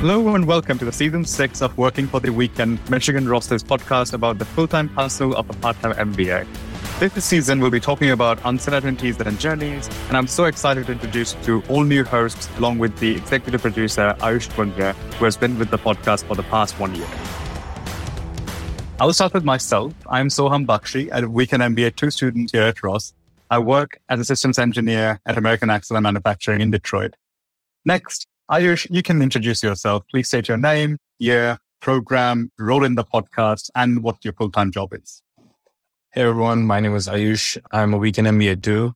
Hello and welcome to the season six of Working for the Weekend, Michigan Ross's podcast about the full-time hustle of a part-time MBA. This season, we'll be talking about uncertainties and journeys, and I'm so excited to introduce two all-new hosts, along with the executive producer Ayush Punya, who has been with the podcast for the past one year. I'll start with myself. I'm Soham Bakshi, a Weekend MBA 2 student here at Ross. I work as a systems engineer at American Axle Manufacturing in Detroit. Next, Ayush, you can introduce yourself. Please state your name, year, program, role in the podcast, and what your full-time job is. Hey everyone, my name is Ayush. I'm a weekend MBA too.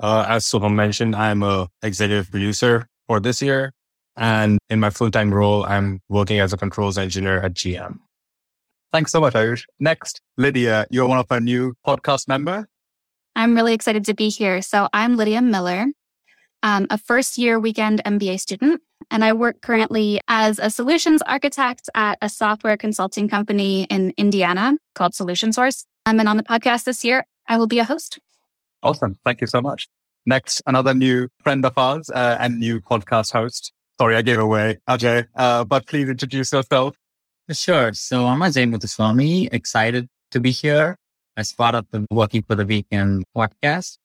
Uh, as Soham mentioned, I'm a executive producer for this year. And in my full-time role, I'm working as a controls engineer at GM. Thanks so much, Ayush. Next, Lydia, you're one of our new podcast member. I'm really excited to be here. So I'm Lydia Miller, um, a first year weekend MBA student, and I work currently as a solutions architect at a software consulting company in Indiana called Solution Source. Um, and on the podcast this year, I will be a host. Awesome. Thank you so much. Next, another new friend of ours uh, and new podcast host. Sorry, I gave away Ajay, uh, but please introduce yourself. Sure. So I'm Ajay Muthuswamy, excited to be here as part of the Working for the Weekend podcast.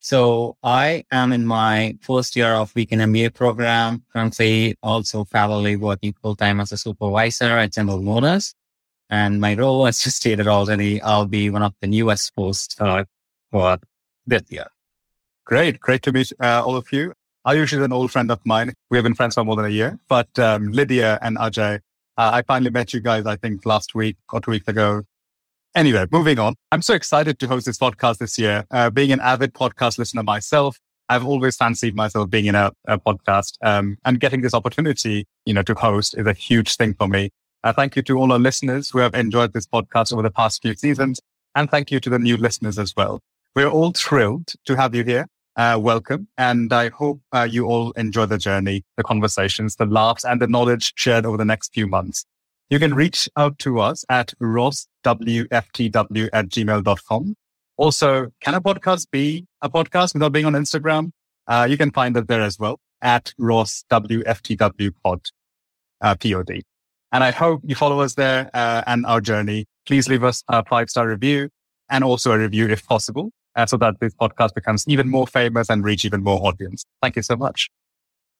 So I am in my first year of Weekend MBA program, currently also parallelly working full time as a supervisor at General Motors. And my role, as you stated already, I'll be one of the newest hosts uh, for this year. Great. Great to meet uh, all of you. Ayush is an old friend of mine. We have been friends for more than a year, but um, Lydia and Ajay, uh, I finally met you guys, I think last week or two weeks ago. Anyway, moving on. I'm so excited to host this podcast this year. Uh, being an avid podcast listener myself, I've always fancied myself being in a, a podcast, um, and getting this opportunity, you know, to host is a huge thing for me. Uh, thank you to all our listeners who have enjoyed this podcast over the past few seasons. And thank you to the new listeners as well. We're all thrilled to have you here. Uh, welcome. And I hope uh, you all enjoy the journey, the conversations, the laughs and the knowledge shared over the next few months. You can reach out to us at rosswftw at gmail.com. Also, can a podcast be a podcast without being on Instagram? Uh, you can find it there as well at rosswftw pod, uh, pod. And I hope you follow us there uh, and our journey. Please leave us a five star review and also a review if possible, uh, so that this podcast becomes even more famous and reach even more audience. Thank you so much.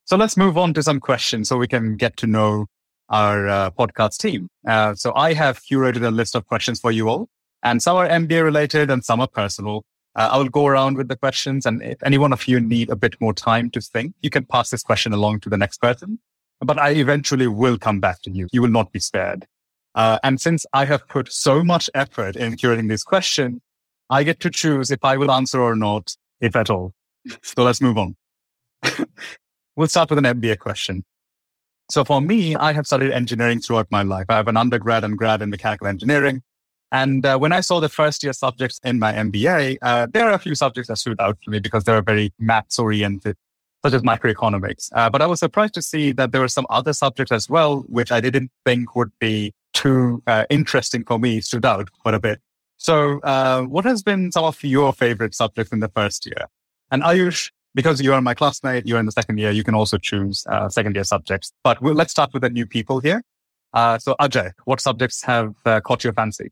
So let's move on to some questions so we can get to know our uh, podcast team. Uh, so I have curated a list of questions for you all, and some are MBA related and some are personal. Uh, I will go around with the questions, and if any one of you need a bit more time to think, you can pass this question along to the next person but I eventually will come back to you. You will not be spared. Uh, and since I have put so much effort in curating this question, I get to choose if I will answer or not, if at all. So let's move on. we'll start with an MBA question. So for me, I have studied engineering throughout my life. I have an undergrad and grad in mechanical engineering. And uh, when I saw the first year subjects in my MBA, uh, there are a few subjects that stood out to me because they were very maths oriented such as macroeconomics. Uh, but I was surprised to see that there were some other subjects as well, which I didn't think would be too uh, interesting for me, stood out quite a bit. So, uh, what has been some of your favorite subjects in the first year? And Ayush, because you are my classmate, you're in the second year, you can also choose uh, second year subjects. But we'll, let's start with the new people here. Uh, so, Ajay, what subjects have uh, caught your fancy?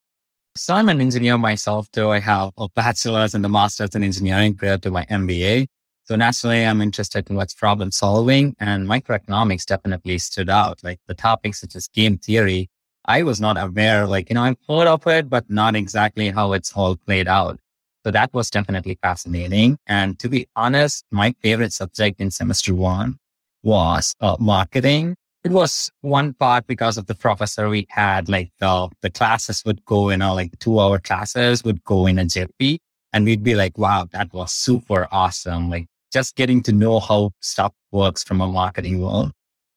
So I'm an engineer myself, too. I have a bachelor's and a master's in engineering prior to my MBA. So naturally, I'm interested in what's problem solving and microeconomics definitely stood out. Like the topics such as game theory, I was not aware, like, you know, I've heard of it, but not exactly how it's all played out. So that was definitely fascinating. And to be honest, my favorite subject in semester one was uh, marketing. It was one part because of the professor we had, like the, the classes would go in, a, like two hour classes would go in a jiffy and we'd be like, wow, that was super awesome. Like just getting to know how stuff works from a marketing world.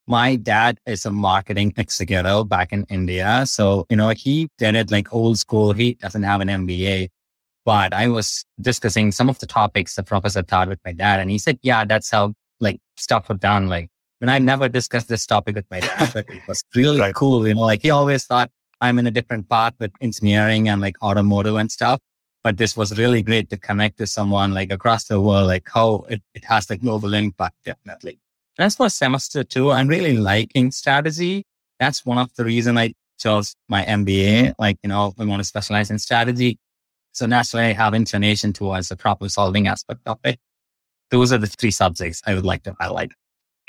My dad is a marketing executive back in India. So, you know, he did it like old school. He doesn't have an MBA, but I was discussing some of the topics the professor taught with my dad. And he said, yeah, that's how like stuff was done. Like mean, I never discussed this topic with my dad, but it was really cool. You know, like he always thought I'm in a different path with engineering and like automotive and stuff. But this was really great to connect to someone like across the world, like how it, it has the global impact, definitely. As for semester two, I'm really liking strategy. That's one of the reason I chose my MBA. Like, you know, I want to specialize in strategy. So naturally I have inclination towards the problem solving aspect of it. Those are the three subjects I would like to highlight.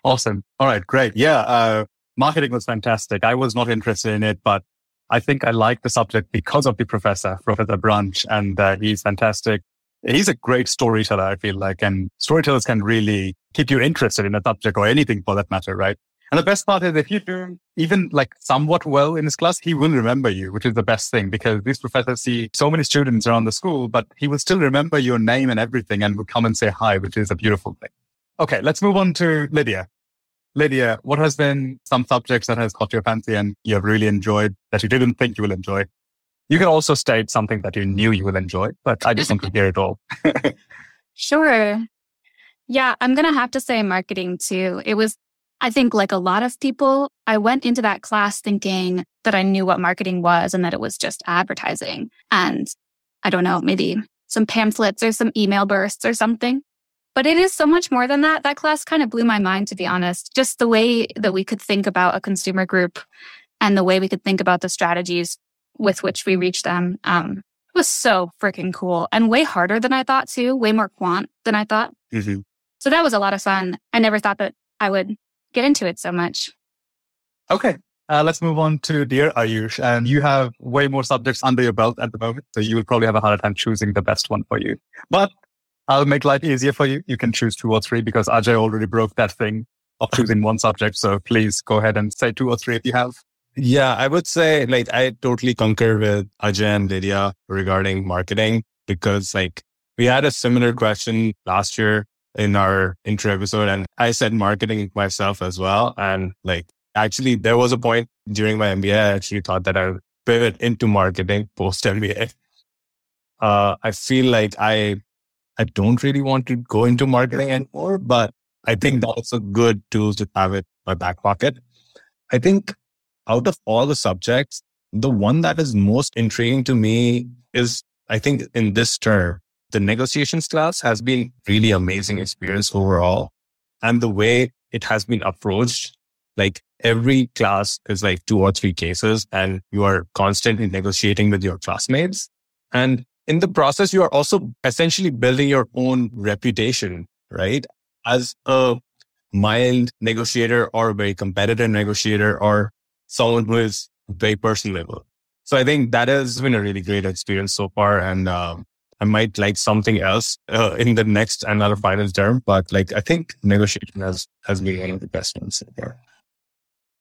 Awesome. All right. Great. Yeah. Uh, marketing was fantastic. I was not interested in it, but I think I like the subject because of the professor, Professor Brunch, and uh, he's fantastic. He's a great storyteller, I feel like, and storytellers can really keep you interested in a subject or anything for that matter, right? And the best part is if you do even like somewhat well in his class, he will remember you, which is the best thing because these professors see so many students around the school, but he will still remember your name and everything and will come and say hi, which is a beautiful thing. Okay. Let's move on to Lydia. Lydia, what has been some subjects that has caught your fancy and you have really enjoyed that you didn't think you will enjoy? You can also state something that you knew you will enjoy, but I just want to hear it all. Sure. Yeah, I'm going to have to say marketing too. It was, I think, like a lot of people, I went into that class thinking that I knew what marketing was and that it was just advertising. And I don't know, maybe some pamphlets or some email bursts or something. But it is so much more than that. That class kind of blew my mind, to be honest. Just the way that we could think about a consumer group and the way we could think about the strategies with which we reach them. Um, was so freaking cool and way harder than I thought too, way more quant than I thought. Mm-hmm. So that was a lot of fun. I never thought that I would get into it so much. Okay. Uh, let's move on to dear Ayush. And you have way more subjects under your belt at the moment. So you will probably have a harder time choosing the best one for you. But I'll make life easier for you. You can choose two or three because Ajay already broke that thing of choosing one subject. So please go ahead and say two or three if you have. Yeah, I would say like I totally concur with Ajay and Lydia regarding marketing because like we had a similar question last year in our intro episode and I said marketing myself as well. And like actually there was a point during my MBA, I actually thought that I would pivot into marketing post MBA. Uh, I feel like I I don't really want to go into marketing anymore, but I think that's a good tool to have it in my back pocket. I think out of all the subjects, the one that is most intriguing to me is, I think in this term, the negotiations class has been really amazing experience overall. And the way it has been approached, like every class is like two or three cases and you are constantly negotiating with your classmates. And in the process, you are also essentially building your own reputation, right? As a mild negotiator or a very competitive negotiator or someone who is very personable. So I think that has been a really great experience so far. And um, I might like something else uh, in the next another final term, but like I think negotiation has, has been one of the best ones so far.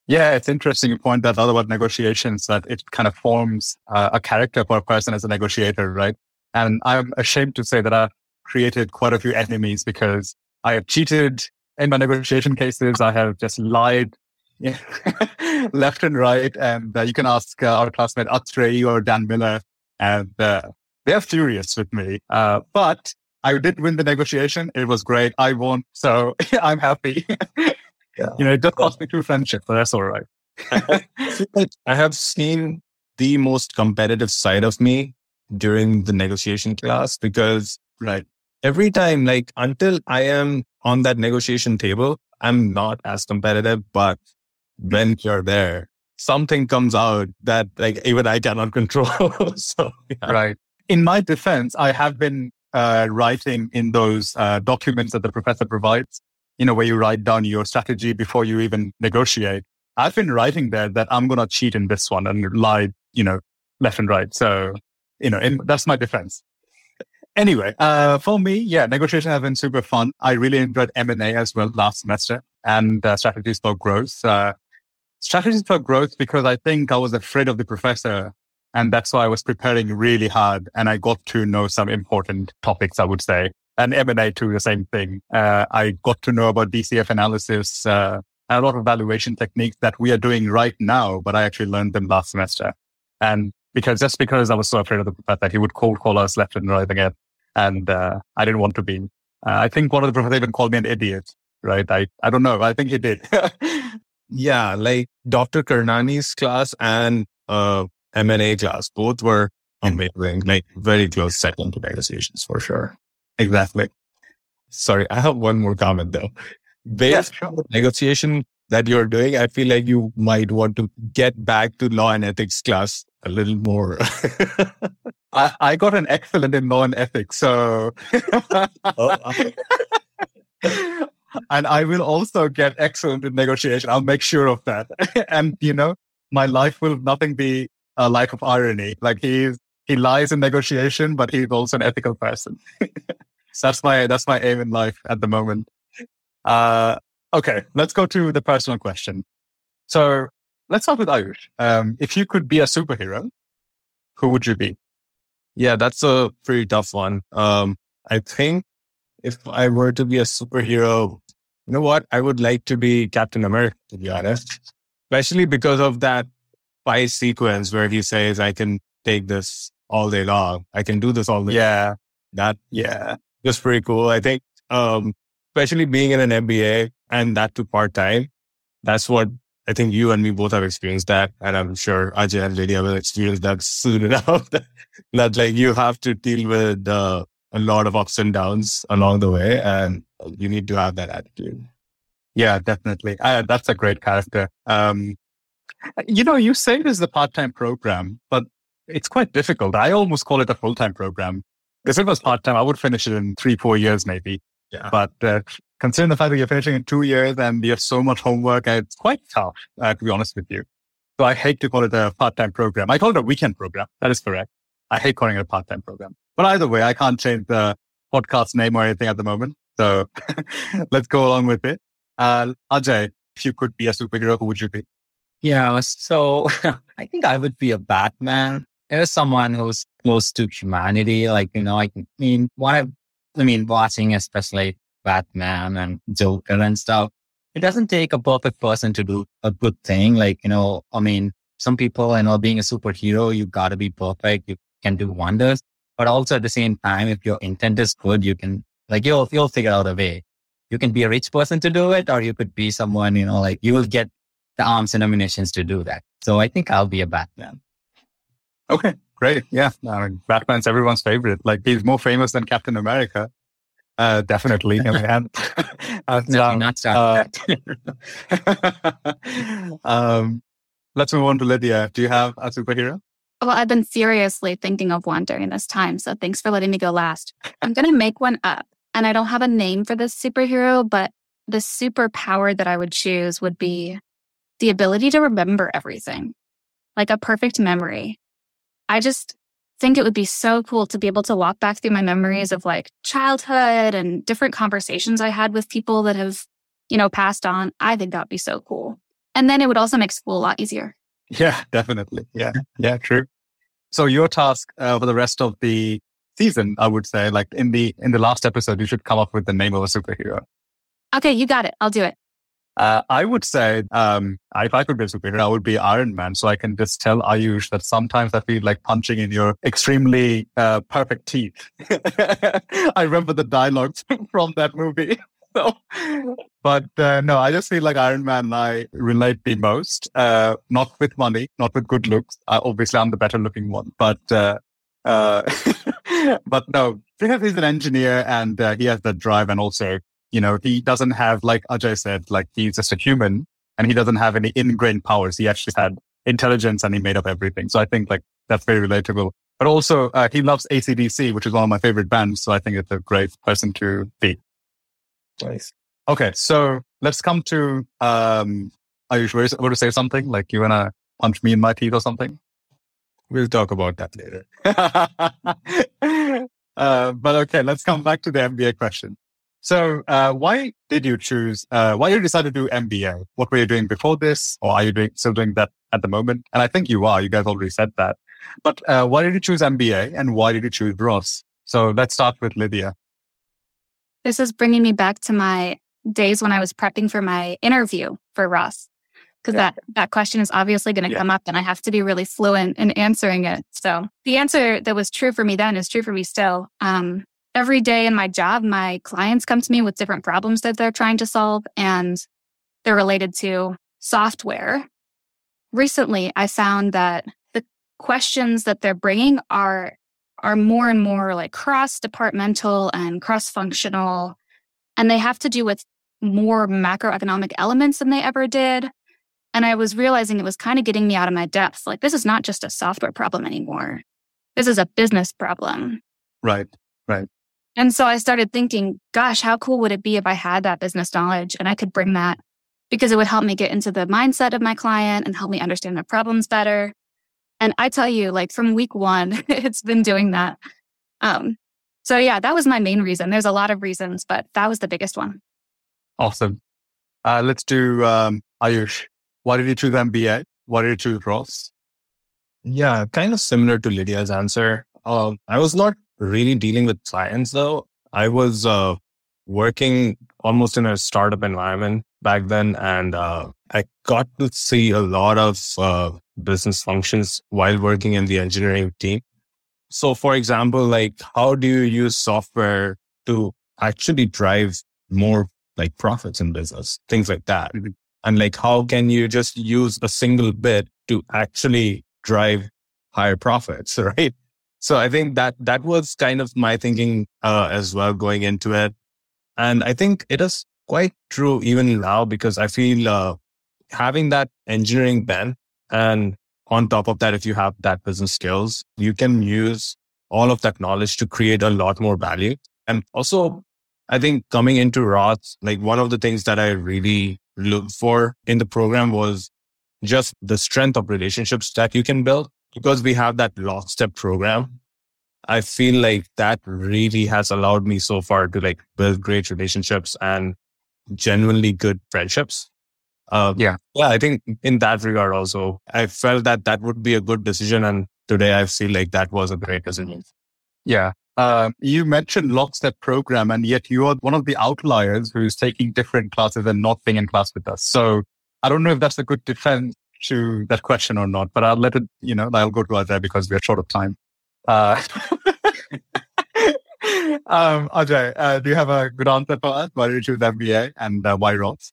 Yeah, it's interesting you point that out about negotiations, that it kind of forms uh, a character for a person as a negotiator, right? And I'm ashamed to say that I've created quite a few enemies because I have cheated in my negotiation cases. I have just lied left and right. And uh, you can ask uh, our classmate Atrey or Dan Miller, and uh, they're furious with me. Uh, but I did win the negotiation. It was great. I won. So I'm happy. Yeah. You know, it just cost me two friendships, but that's all right. I have seen the most competitive side of me during the negotiation class because Right. every time, like until I am on that negotiation table, I'm not as competitive, but when you're there, something comes out that like even I cannot control. so yeah. Right. In my defense, I have been uh, writing in those uh, documents that the professor provides, you know, where you write down your strategy before you even negotiate. I've been writing there that I'm going to cheat in this one and lie, you know, left and right. So, you know, in, that's my defense. Anyway, uh, for me, yeah, negotiation has been super fun. I really enjoyed M&A as well last semester and uh, strategies for growth. Uh, strategies for growth because I think I was afraid of the professor and that's why I was preparing really hard and I got to know some important topics, I would say. And M&A too, the same thing. Uh, I got to know about DCF analysis, uh, and a lot of valuation techniques that we are doing right now, but I actually learned them last semester. And because just because I was so afraid of the professor, he would cold call us left and right again. And, uh, I didn't want to be. Uh, I think one of the professors even called me an idiot right? I, I don't know. I think he did. Yeah, like Dr. Karnani's class and uh, M&A class, both were amazing, like very close second to negotiations for sure. Exactly. Sorry, I have one more comment though. Based sure. on the negotiation that you're doing, I feel like you might want to get back to law and ethics class a little more. I, I got an excellent in law and ethics. So, Oh, and I will also get excellent in negotiation. I'll make sure of that. and, you know, my life will nothing be a life of irony. Like he's, he lies in negotiation, but he's also an ethical person. so that's my, that's my aim in life at the moment. Uh, okay. Let's go to the personal question. So let's start with Ayush. Um, if you could be a superhero, who would you be? yeah, that's a pretty tough one. Um, I think if I were to be a superhero, you know what? I would like to be Captain America, to be honest, especially because of that fight sequence where he says, I can take this all day long. I can do this all day. Yeah. That Yeah. was pretty cool. I think, um, especially being in an MBA and that too part time, that's what I think you and me both have experienced that. And I'm sure Ajay and Lydia will experience that soon enough. that, that like you have to deal with uh, a lot of ups and downs along the way and you need to have that attitude. Yeah, definitely. Uh, that's a great character. Um, you know, you say this is a part-time program, but it's quite difficult. I almost call it a full-time program. Because if it was part-time, I would finish it in three, four years maybe. Yeah. But uh, considering the fact that you're finishing in two years and you have so much homework, uh, it's quite tough, uh, to be honest with you. So I hate to call it a part-time program. I call it a weekend program. That is correct. I hate calling it a part-time program. But either way, I can't change the podcast name or anything at the moment. So let's go along with it. Uh, Ajay, if you could be a superhero, who would you be? Yeah. So I think I would be a Batman. There's someone who's close to humanity. Like, you know, I mean, what I, I mean, watching especially Batman and Joker and stuff, it doesn't take a perfect person to do a good thing. Like, you know, I mean, some people, you know, being a superhero, you gotta be perfect. You can do wonders. But also at the same time, if your intent is good, you can, like, you'll, you'll figure out a way. You can be a rich person to do it, or you could be someone, you know, like you will get the arms and ammunitions to do that. So I think I'll be a Batman. Okay, great. Yeah. I mean, Batman's everyone's favorite. Like he's more famous than Captain America. Uh, definitely. I mean, and, and, No, um, not start uh, um, let's move on to Lydia. Do you have a superhero? Well, I've been seriously thinking of one during this time, so thanks for letting me go last. I'm going to make one up, and I don't have a name for this superhero, but the superpower that I would choose would be the ability to remember everything, like a perfect memory. I just think it would be so cool to be able to walk back through my memories of like childhood and different conversations I had with people that have, you know, passed on. I think that'd be so cool. And then it would also make school a lot easier. Yeah, definitely. Yeah. Yeah, true. So your task uh, for the rest of the season, I would say, like in the in the last episode, you should come up with the name of a superhero. Okay, you got it. I'll do it. Uh, I would say, um, if I could be a superhero, I would be Iron Man. So I can just tell Ayush that sometimes I feel like punching in your extremely uh, perfect teeth. I remember the dialogues from that movie. So, but uh, no, I just feel like Iron Man and I relate the most. Uh, not with money, not with good looks. Uh, obviously, I'm the better looking one, but uh, uh, but no, because he's an engineer and uh, he has the drive, and also you know, he doesn't have, like Ajay said, like he's just a human and he doesn't have any ingrained powers. He actually had intelligence and he made up everything. So I think like that's very relatable. But also, uh, he loves AC/DC, which is one of my favorite bands. So I think it's a great person to be. Nice. Okay. So let's come to, um, are you sure you want to say something? Like you want to punch me in my teeth or something? We'll talk about that later. uh, but okay, let's come back to the MBA question. So, uh, why did you choose, uh, why did you decide to do MBA? What were you doing before this? Or are you doing, still doing that at the moment? And I think you are. You guys already said that. But, uh, why did you choose MBA and why did you choose Ross? So let's start with Lydia. This is bringing me back to my days when I was prepping for my interview for Ross. Because Yeah. that, that question is obviously going to Yeah. come up and I have to be really fluent in answering it. So the answer that was true for me then is true for me still. Um, every day in my job, my clients come to me with different problems that they're trying to solve and they're related to software. Recently, I found that the questions that they're bringing are are more and more like cross departmental and cross functional and they have to do with more macroeconomic elements than they ever did. And I was realizing it was kind of getting me out of my depth. Like, this is not just a software problem anymore. This is a business problem. Right. Right. And so I started thinking, gosh, how cool would it be if I had that business knowledge and I could bring that because it would help me get into the mindset of my client and help me understand their problems better. And I tell you, like from week one, it's been doing that. Um, so yeah, that was my main reason. There's a lot of reasons, but that was the biggest one. Awesome. Uh, let's do um, Ayush. Why did you choose MBA? Why did you choose Ross? Yeah, kind of similar to Lydia's answer. Um, I was not really dealing with clients though. I was uh, working almost in a startup environment back then, and uh, I got to see a lot of uh, business functions while working in the engineering team. So, for example, like how do you use software to actually drive more like profits in business, things like that. Mm-hmm. And like, how can you just use a single bit to actually drive higher profits, right? So I think that that was kind of my thinking uh, as well going into it. And I think it is quite true even now because I feel uh, having that engineering bent and on top of that, if you have that business skills, you can use all of that knowledge to create a lot more value. And also I think coming into Ross, like one of the things that I really looked for in the program was just the strength of relationships that you can build because we have that lockstep program. I feel like that really has allowed me so far to like build great relationships and genuinely good friendships. Uh, Yeah. Yeah. I think in that regard also, I felt that that would be a good decision. And today I feel like that was a great decision. Yeah. Uh, you mentioned lockstep program, and yet you are one of the outliers who's taking different classes and not being in class with us. So I don't know if that's a good defense to that question or not, but I'll let it, you know, I'll go to Ajay because we're short of time. Uh, um, Ajay, uh, do you have a good answer for us? Why did you choose MBA and uh, why Ross?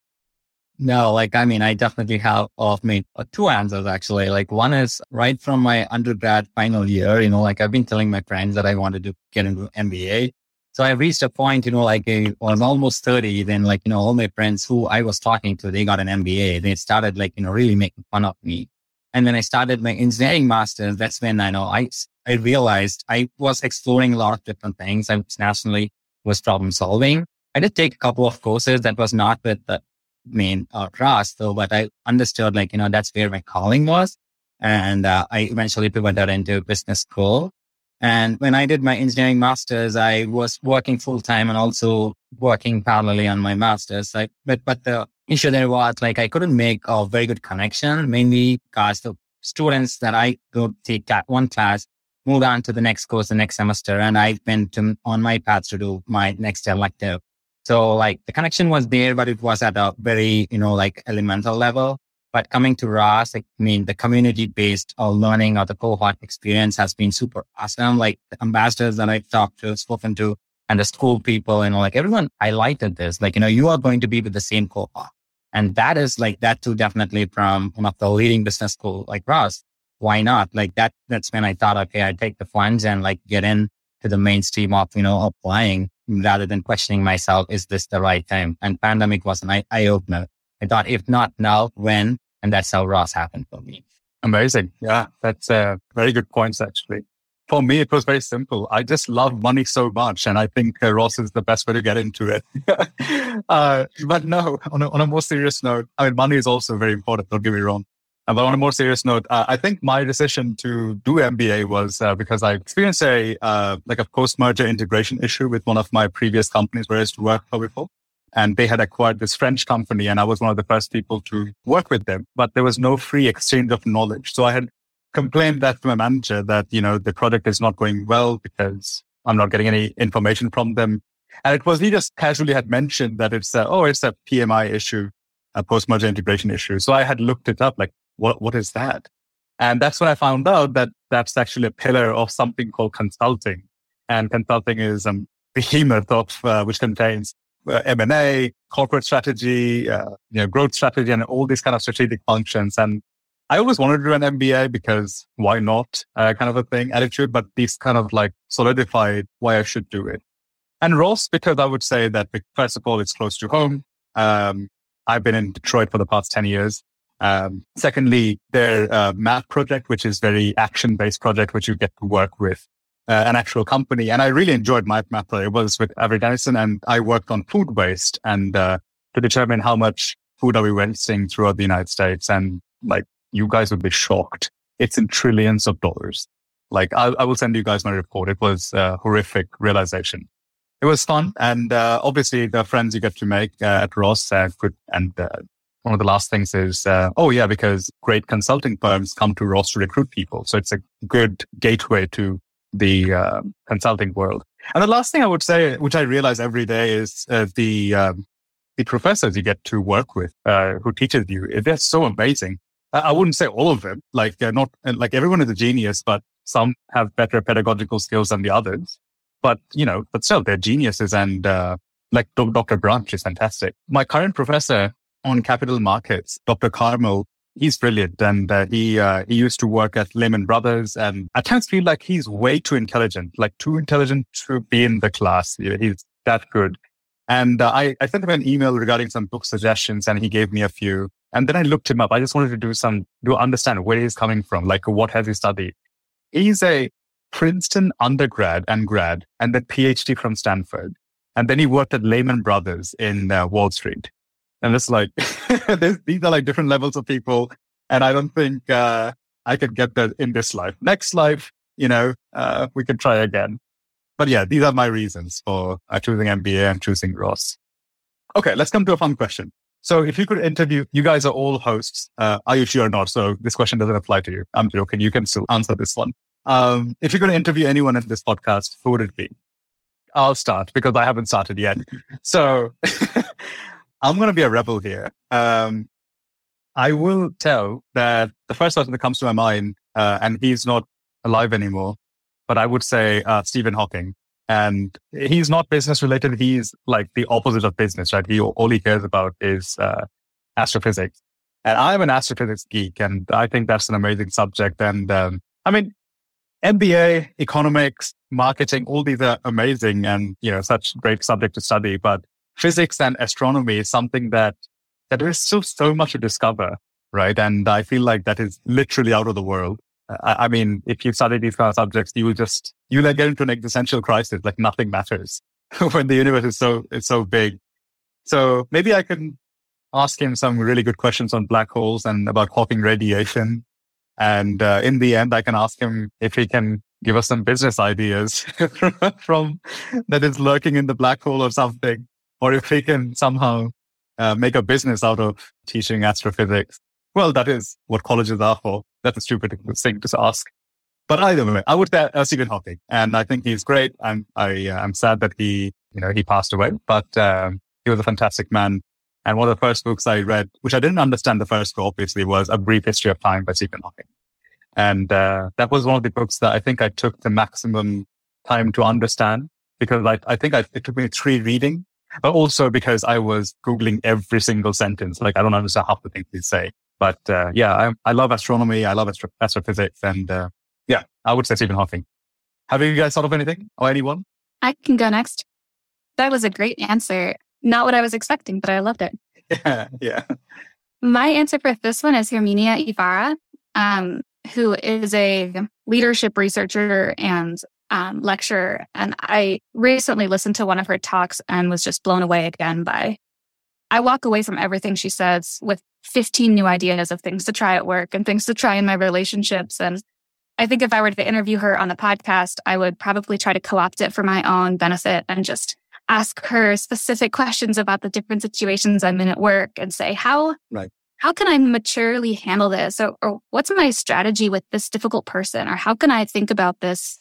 No, like, I mean, I definitely have of me uh, two answers actually. Like one is right from my undergrad final year, you know, like I've been telling my friends that I wanted to get into MBA. So I reached a point, you know, like I was almost 30. Then like, you know, all my friends who I was talking to, they got an MBA. They started like, you know, really making fun of me. And when I started my engineering master's, that's when I know I, I realized I was exploring a lot of different things. I was nationally was problem solving. I did take a couple of courses that was not with the main uh, Ross though, but I understood like, you know, that's where my calling was. And uh, I eventually pivoted into business school. And when I did my engineering masters, I was working full time and also working parallelly on my masters. Like, but, but the issue there was like, I couldn't make a very good connection, mainly because the students that I go take that one class moved on to the next course the next semester. And I went to, on my path to do my next elective. So like the connection was there, but it was at a very, you know, like elemental level. But coming to Ross, I mean, the community based uh, learning or the cohort experience has been super awesome. Like the ambassadors that I've talked to, spoken to, and the school people, you know, like everyone highlighted this, like, you know, you are going to be with the same cohort. And that is like that too, definitely from one of the leading business school like Ross. Why not? Like that, that's when I thought, okay, I take the funds and like get in to the mainstream of, you know, applying rather than questioning myself, is this the right time? And pandemic was an eye opener. I thought, if not now, when? And that's how Ross happened for me. Amazing. Yeah, that's uh, very good points, actually. For me, it was very simple. I just love money so much. And I think uh, Ross is the best way to get into it. uh, but no, on a, on a more serious note, I mean, money is also very important. Don't get me wrong. Uh, but on a more serious note, uh, I think my decision to do MBA was uh, because I experienced a uh, like a post-merger integration issue with one of my previous companies where I used to work for before, and they had acquired this French company, and I was one of the first people to work with them. But there was no free exchange of knowledge, so I had complained that to my manager that you know the project is not going well because I'm not getting any information from them. And it was he just casually had mentioned that it's a, oh it's a PMI issue, a post-merger integration issue. So I had looked it up like what, what is that? And that's when I found out that that's actually a pillar of something called consulting. And consulting is a behemoth of uh, which contains uh, M&A, corporate strategy, uh, you know, growth strategy, and all these kind of strategic functions. And I always wanted to do an MBA because why not, uh, kind of a thing, attitude. But these kind of like solidified why I should do it. And Ross, because I would say that first of all, it's close to home. Um, I've been in Detroit for the past 10 years. Um, secondly, their uh, MAP project, which is very action based project, which you get to work with uh, an actual company. And I really enjoyed my project. It was with Avery Dennison and I worked on food waste and, uh, to determine how much food are we wasting throughout the United States. And like, you guys would be shocked. It's in trillions of dollars. Like, I, I will send you guys my report. It was a horrific realization. It was fun. And, uh, obviously the friends you get to make, uh, at Ross, could, and, uh, one of the last things is, uh, oh yeah, because great consulting firms come to Ross to recruit people. So it's a good gateway to the uh, consulting world. And the last thing I would say, which I realize every day, is uh, the um, the professors you get to work with uh, who teaches you. They're so amazing. I wouldn't say all of them, like they're not like everyone is a genius, but some have better pedagogical skills than the others. But you know, but still, they're geniuses. And uh, like Dr. Branch is fantastic. My current professor on capital markets, Dr. Carmel, he's brilliant and uh, he uh, he used to work at Lehman Brothers and at times feel like he's way too intelligent, like too intelligent to be in the class. He's that good. And uh, I, I sent him an email regarding some book suggestions and he gave me a few. And then I looked him up. I just wanted to do some, to understand where he's coming from. Like what has he studied? He's a Princeton undergrad and grad and then PhD from Stanford. And then he worked at Lehman Brothers in uh, Wall Street. And it's like, these are like different levels of people. And I don't think, uh, I could get that in this life. Next life, you know, uh, we could try again. But yeah, these are my reasons for uh, choosing MBA and choosing Ross. Okay. Let's come to a fun question. So if you could interview, you guys are all hosts. Uh, are you sure or not? So this question doesn't apply to you. I'm joking. You can still answer this one. Um, if you're going to interview anyone in this podcast, who would it be? I'll start because I haven't started yet. So I'm going to be a rebel here. Um, I will tell that the first person that comes to my mind, uh, and he's not alive anymore, but I would say uh, Stephen Hawking. And he's not business related. He's like the opposite of business, right? He all he cares about is uh, astrophysics. And I'm an astrophysics geek, and I think that's an amazing subject. And um, I mean, MBA, economics, marketing, all these are amazing and you know such great subject to study. But physics and astronomy is something that, that there is still so much to discover, right? And I feel like that is literally out of the world. I, I mean, if you study these kind of subjects, you will just, you will get into an existential crisis, like nothing matters when the universe is so, it's so big. So maybe I can ask him some really good questions on black holes and about Hawking radiation. And uh, in the end, I can ask him if he can give us some business ideas from that is lurking in the black hole or something or if we can somehow uh, make a business out of teaching astrophysics. Well, that is what colleges are for. That's a stupid thing to ask. But either way, I would say uh, Stephen Hawking, and I think he's great. I'm I, uh, I'm sad that he you know he passed away, but um, he was a fantastic man. And one of the first books I read, which I didn't understand the first book, obviously, was A Brief History of Time by Stephen Hawking. And uh, that was one of the books that I think I took the maximum time to understand because I, I think I, it took me three reading but also because I was Googling every single sentence. Like I don't understand half the things they say. But uh, yeah, I, I, love astronomy. I love astro- astrophysics. And uh, yeah, I would say Stephen Hawking. Have you guys thought of anything or anyone? I can go next. That was a great answer. Not what I was expecting, but I loved it. Yeah, yeah. My answer for this one is Herminia Ibarra, um, who is a leadership researcher and um, lecturer. And I recently listened to one of her talks and was just blown away again by. I walk away from everything she says with 15 new ideas of things to try at work and things to try in my relationships. And I think if I were to interview her on the podcast, I would probably try to co opt it for my own benefit and just ask her specific questions about the different situations I'm in at work and say, how right how can I maturely handle this? Or, or what's my strategy with this difficult person? Or how can I think about this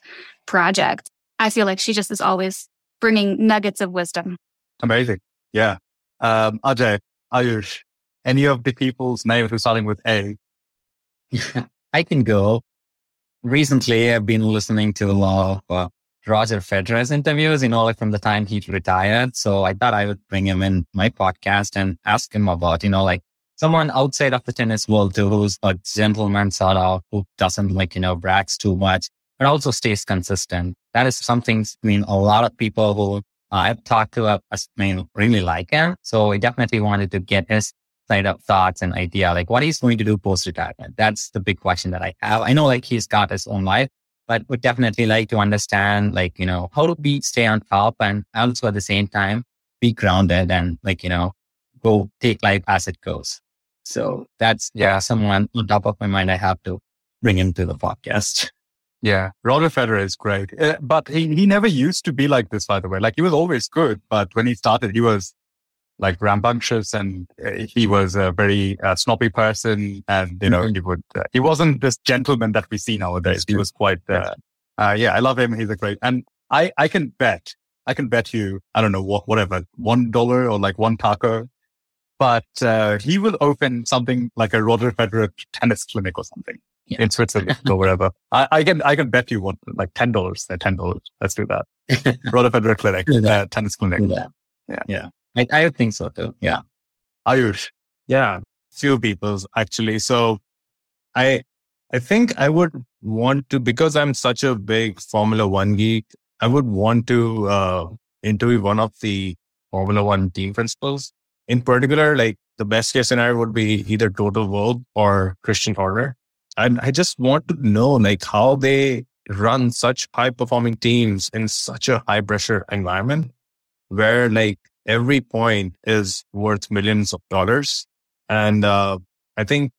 project? I feel like she just is always bringing nuggets of wisdom. Amazing. Yeah. Um, Ajay, Ayush, any of the people's names who starting with A? I can go. Recently, I've been listening to a lot of uh, Roger Federer's interviews, you know, like from the time he retired. So I thought I would bring him in my podcast and ask him about, you know, like someone outside of the tennis world too, who's a gentleman sort of, who doesn't like, you know, brags too much, but also stays consistent. That is something, I mean, a lot of people who uh, I've talked to, uh, I mean, really like him. So I definitely wanted to get his side of thoughts and idea, like what he's going to do post retirement. That's the big question that I have. I know like he's got his own life, but would definitely like to understand, like, you know, how to be, stay on top and also at the same time be grounded and like, you know, go take life as it goes. So that's, yeah, someone on top of my mind. I have to bring him to the podcast. Yeah, Roger Federer is great, uh, but he he never used to be like this. By the way, like he was always good, but when he started, he was like rambunctious and uh, he was a very uh, snobby person, and you know mm-hmm. he would uh, he wasn't this gentleman that we see nowadays. He was quite uh, uh, yeah, I love him. He's a great, and I I can bet I can bet you I don't know what whatever one dollar or like one taco but uh, he will open something like a Roger Federer tennis clinic or something yeah. in Switzerland or wherever. I, I, can I can bet you one like ten dollars. Uh, ten dollars. Let's do that. Roger Federer clinic, uh, tennis clinic. Yeah, yeah, yeah. I, I think so too. Yeah. Ayush. Yeah, few people actually. So I I think I would want to because I'm such a big Formula One geek. I would want to uh, interview one of the Formula One team principals in particular, like the best case scenario would be either Toto Wolff or Christian Horner. And I just want to know like how they run such high performing teams in such a high pressure environment where like every point is worth millions of dollars. And uh, I think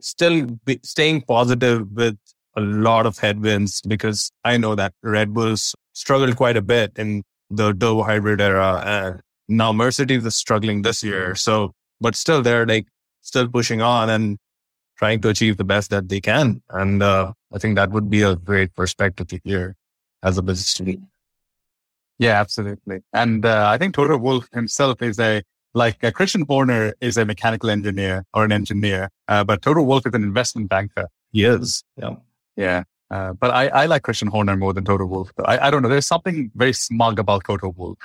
still staying positive with a lot of headwinds because I know that Red Bulls struggled quite a bit in the turbo hybrid era and now Mercedes is struggling this year. So, but still they're like still pushing on and trying to achieve the best that they can. And uh, I think that would be a great perspective to hear as a business student. Yeah, absolutely. And uh, I think Toto Wolff himself is a like uh, Christian Horner is a mechanical engineer or an engineer, uh, but Toto Wolff is an investment banker. He is. Yeah. Yeah. Uh, but I, I like Christian Horner more than Toto Wolff. I, I don't know. There's something very smug about Toto Wolff.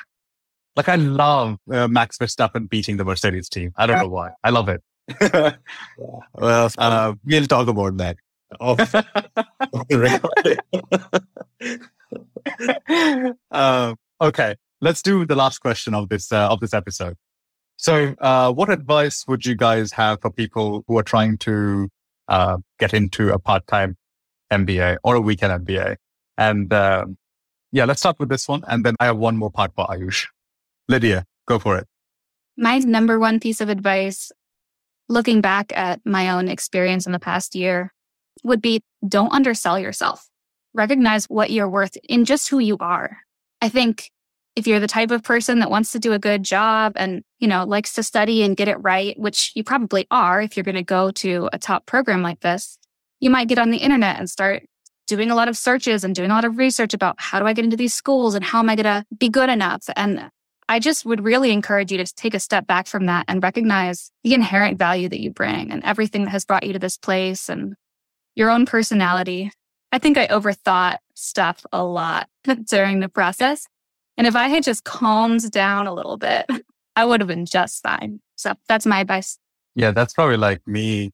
Like I love uh, Max Verstappen beating the Mercedes team. I don't know why. I love it. well, uh, we'll talk about that. uh, okay, let's do the last question of this uh, of this episode. So, uh, what advice would you guys have for people who are trying to uh, get into a part time MBA or a weekend MBA? And um, yeah, let's start with this one, and then I have one more part for Ayush. Lydia, go for it. My number one piece of advice, looking back at my own experience in the past year, would be don't undersell yourself. Recognize what you're worth in just who you are. I think if you're the type of person that wants to do a good job and, you know, likes to study and get it right, which you probably are if you're going to go to a top program like this, you might get on the internet and start doing a lot of searches and doing a lot of research about how do I get into these schools and how am I going to be good enough? And I just would really encourage you to take a step back from that and recognize the inherent value that you bring and everything that has brought you to this place and your own personality. I think I overthought stuff a lot during the process. And if I had just calmed down a little bit, I would have been just fine. So that's my advice. Yeah, that's probably like me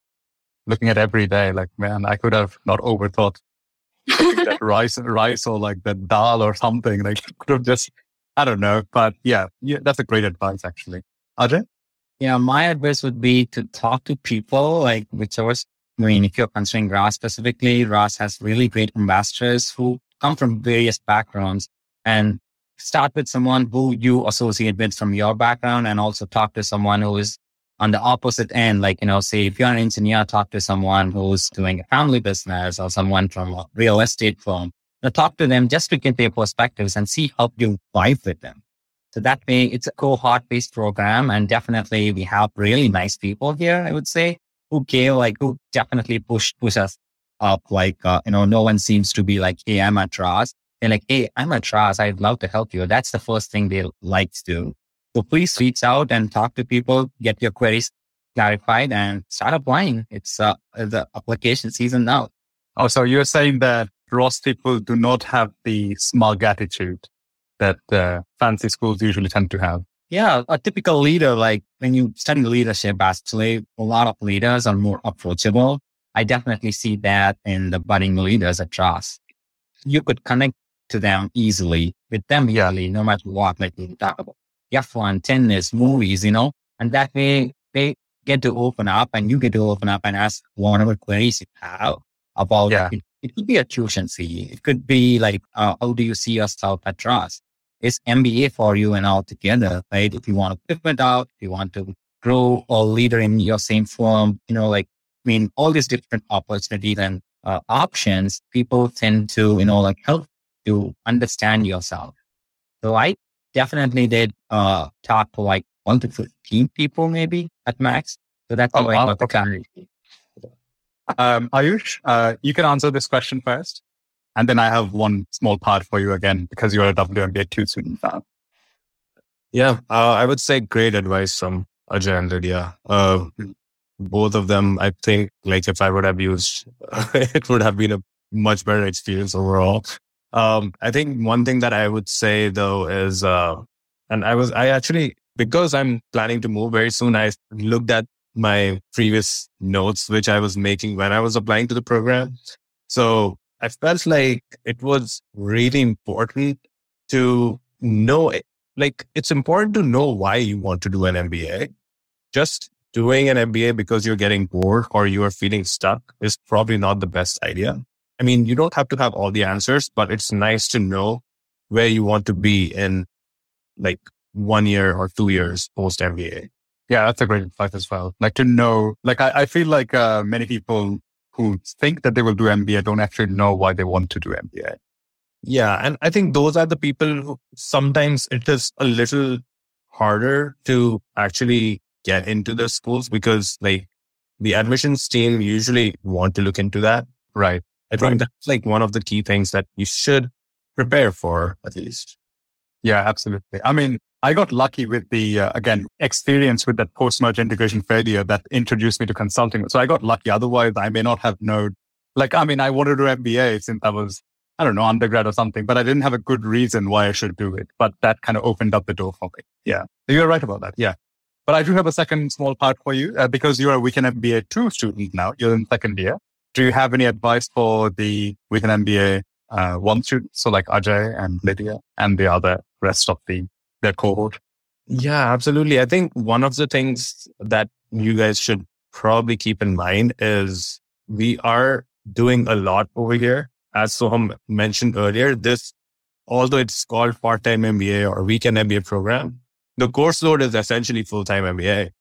looking at every day. Like, man, I could have not overthought that rice, rice or like the dal or something. Like, could have just I don't know, but yeah, yeah, that's a great advice actually. Ajay? Yeah, my advice would be to talk to people like whichever. I was I mean, if you're considering Ross specifically, Ross has really great ambassadors who come from various backgrounds and start with someone who you associate with from your background and also talk to someone who is on the opposite end. Like, you know, say if you're an engineer, talk to someone who's doing a family business or someone from a real estate firm talk to them just to get their perspectives and see how you vibe with them. So that way it's a cohort based program. And definitely we have really nice people here, I would say, who care, like, who definitely push, push us up. Like, uh, you know, no one seems to be like, Hey, I'm at Ross. They're like, Hey, I'm at Ross. I'd love to help you. That's the first thing they like to do. So please reach out and talk to people, get your queries clarified and start applying. It's uh, the application season now. Oh, so you're saying that Ross people do not have the smug attitude that uh, fancy schools usually tend to have. Yeah, a typical leader, like when you study leadership, actually, a lot of leaders are more approachable. I definitely see that in the budding leaders at Ross. You could connect to them easily with them easily, no matter what, like we talk about F1, tennis, movies, you know, and that way they get to open up and you get to open up and ask whatever queries you have about Yeah. it. It could be a tuition fee. It could be like, uh, how do you see yourself at Ross? It's MBA for you and all together, right? If you want to pivot out, if you want to grow or leader in your same firm, you know, like, I mean, all these different opportunities and uh, options, people tend to, you know, like help to understand yourself. So I definitely did uh, talk to like one to 15 people maybe at max. So that's Oh, how I wow. got the Okay. clarity. Um, Ayush, uh, you can answer this question first. And then I have one small part for you again because you're a WMBA 2 student now. Yeah, uh, I would say great advice from Ajay and Lydia. Uh, both of them, I think, like if I would have used, it would have been a much better experience overall. Um, I think one thing that I would say though is, uh, and I was, I actually, because I'm planning to move very soon, I looked at my previous notes, which I was making when I was applying to the program. So I felt like it was really important to know it. Like it's important to know why you want to do an MBA. Just doing an MBA because you're getting bored or you are feeling stuck is probably not the best idea. I mean, you don't have to have all the answers, but it's nice to know where you want to be in like one year or two years post MBA. Yeah, that's a great advice as well. Like to know, like I, I feel like uh, many people who think that they will do MBA don't actually know why they want to do MBA. Yeah. And I think those are the people who sometimes it is a little harder to actually get into the schools because like the admissions team usually want to look into that. Right. I think Right. that's like one of the key things that you should prepare for at least. Yeah, absolutely. I mean, I got lucky with the, uh, again, experience with that post-merge integration failure that introduced me to consulting. So I got lucky. Otherwise, I may not have known, like, I mean, I wanted to do MBA since I was, I don't know, undergrad or something, but I didn't have a good reason why I should do it. But that kind of opened up the door for me. Yeah. You're right about that. Yeah. But I do have a second small part for you uh, because you're a Weekend MBA two student now. You're in second year. Do you have any advice for the Weekend MBA uh, one student? So like Ajay and Lydia and the other rest of the their cohort. Yeah, absolutely. I think one of the things that you guys should probably keep in mind is we are doing a lot over here. As Soham mentioned earlier, this, although it's called part-time MBA or weekend MBA program, the course load is essentially full-time MBA.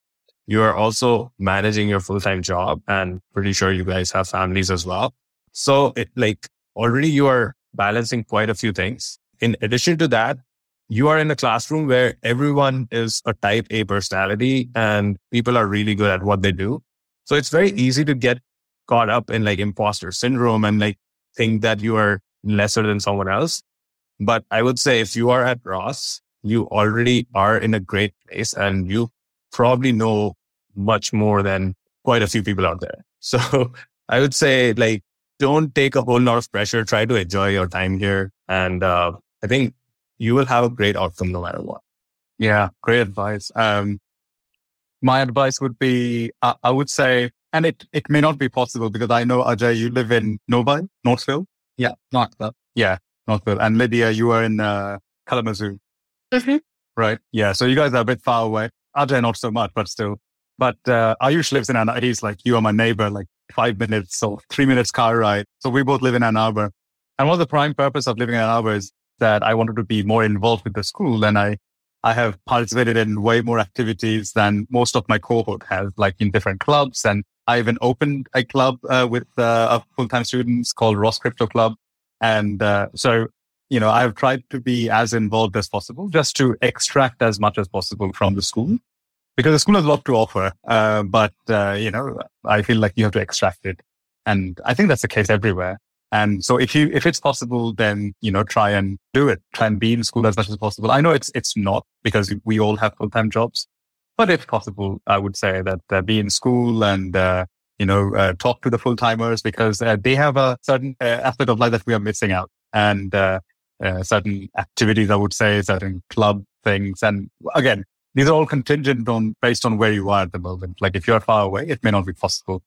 You are also managing your full-time job and pretty sure you guys have families as well. So it like already you are balancing quite a few things. In addition to that, you are in a classroom where everyone is a type A personality and people are really good at what they do. So it's very easy to get caught up in like imposter syndrome and like think that you are lesser than someone else. But I would say if you are at Ross, you already are in a great place and you probably know much more than quite a few people out there. So I would say like, don't take a whole lot of pressure. Try to enjoy your time here. And, uh, I think you will have a great outcome no matter what. Yeah, great advice. Um, my advice would be, uh, I would say, and it, it may not be possible because I know Ajay, you live in Novi, Northville. Yeah, not the Northville. And Lydia, you are in, uh, Kalamazoo, right? Yeah. So you guys are a bit far away. Ajay, not so much, but still. But, uh, Ayush lives in Ann Arbor. He's like, you are my neighbor, like five minutes or three minutes car ride. So we both live in Ann Arbor. And one of the prime purpose of living in Ann Arbor is that I wanted to be more involved with the school and I, I have participated in way more activities than most of my cohort has, like in different clubs. And I even opened a club uh, with uh, full-time students called Ross Crypto Club. And uh, so, you know, I've tried to be as involved as possible just to extract as much as possible from the school because the school has a lot to offer. Uh, but, uh, you know, I feel like you have to extract it. And I think that's the case everywhere. And so if you, if it's possible, then, you know, try and do it. Try and be in school as much as possible. I know it's, it's not because we all have full-time jobs, but if possible, I would say that uh, be in school and, uh, you know, uh, talk to the full timers because uh, they have a certain uh, aspect of life that we are missing out and uh, certain activities, I would say, certain club things. And again, these are all contingent on based on where you are at the moment. Like if you're far away, it may not be possible.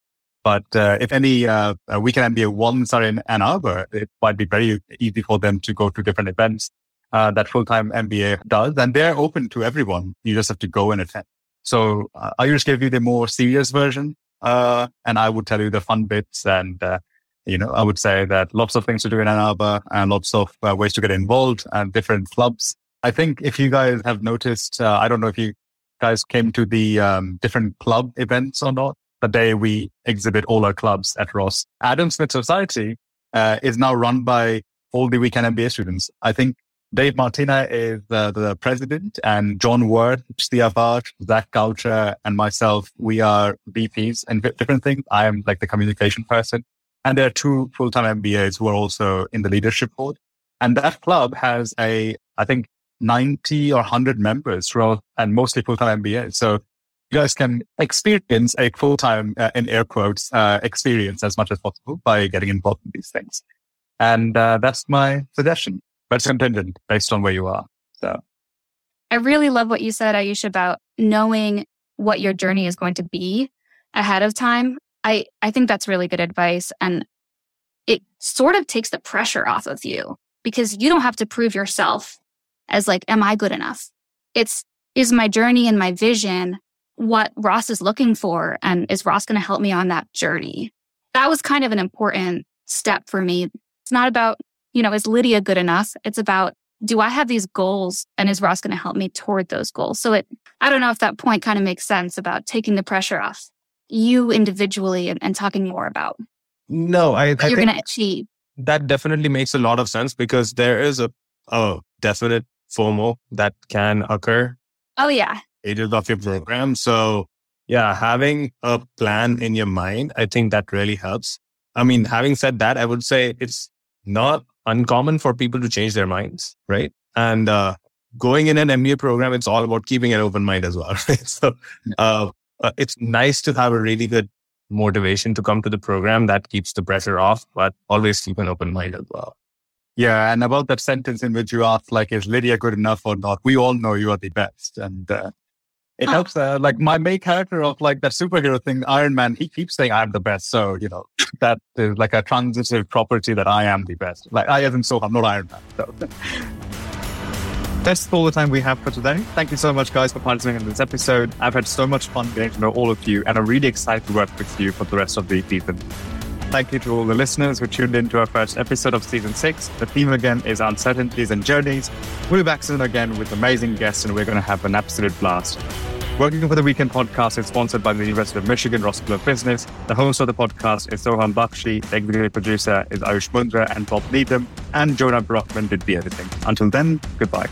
But uh, if any uh, weekend MBA ones are in Ann Arbor, it might be very easy for them to go to different events uh, that full-time MBA does, and they're open to everyone. You just have to go and attend. So uh, I just give you the more serious version, uh, and I would tell you the fun bits. And uh, you know, I would say that lots of things to do in Ann Arbor and lots of uh, ways to get involved and different clubs. I think if you guys have noticed, uh, I don't know if you guys came to the um, different club events or not. The day we exhibit all our clubs at Ross, Adam Smith Society uh, is now run by all the weekend MBA students. I think Dave Martina is uh, the president and John Worth, CFR, Zach Culture and myself, we are VPs and different things. I am like the communication person. And there are two full-time MBAs who are also in the leadership board. And that club has a, I think, 90 or 100 members throughout and mostly full-time MBAs. So you guys can experience a full-time, uh, in air quotes, uh, experience as much as possible by getting involved in these things. And uh, that's my suggestion but it's contingent based on where you are. So I really love what you said, Ayush, about knowing what your journey is going to be ahead of time. I, I think that's really good advice. And it sort of takes the pressure off of you because you don't have to prove yourself as like, am I good enough? It's, is my journey and my vision what Ross is looking for? And is Ross going to help me on that journey? That was kind of an important step for me. It's not about you know, is Lydia good enough? It's about, do I have these goals and is Ross going to help me toward those goals? So it, I don't know if that point kind of makes sense about taking the pressure off you individually and, and talking more about no, I, I you're going to achieve. That definitely makes a lot of sense because there is a, a definite FOMO that can occur. Oh, yeah. Ages of your program. So yeah, having a plan in your mind, I think that really helps. I mean, having said that, I would say it's not uncommon for people to change their minds, right? And uh, going in an MBA program, it's all about keeping an open mind as well, right? So uh, uh, it's nice to have a really good motivation to come to the program that keeps the pressure off, but always keep an open mind as well. Yeah, and about that sentence in which you asked, like, is Lydia good enough or not? We all know you are the best, and uh, it Oh. helps. Uh, like my main character of like that superhero thing, Iron Man, he keeps saying I'm the best. So you know that is like a transitive property that I am the best. Like I am so I'm not Iron Man. So. That's all the time we have for today. Thank you so much, guys, for participating in this episode. I've had so much fun getting to know all of you, and I'm really excited to work with you for the rest of the season. Thank you to all the listeners who tuned in to our first episode of season six. The theme again is uncertainties and journeys. We'll be back soon again with amazing guests, and we're going to have an absolute blast. Working for the Weekend podcast is sponsored by the University of Michigan Ross School of Business. The host of the podcast is Soham Bakshi. The executive producer is Ayush Mundra and Bob Needham. And Jonah Brockman did the editing. Until then, goodbye.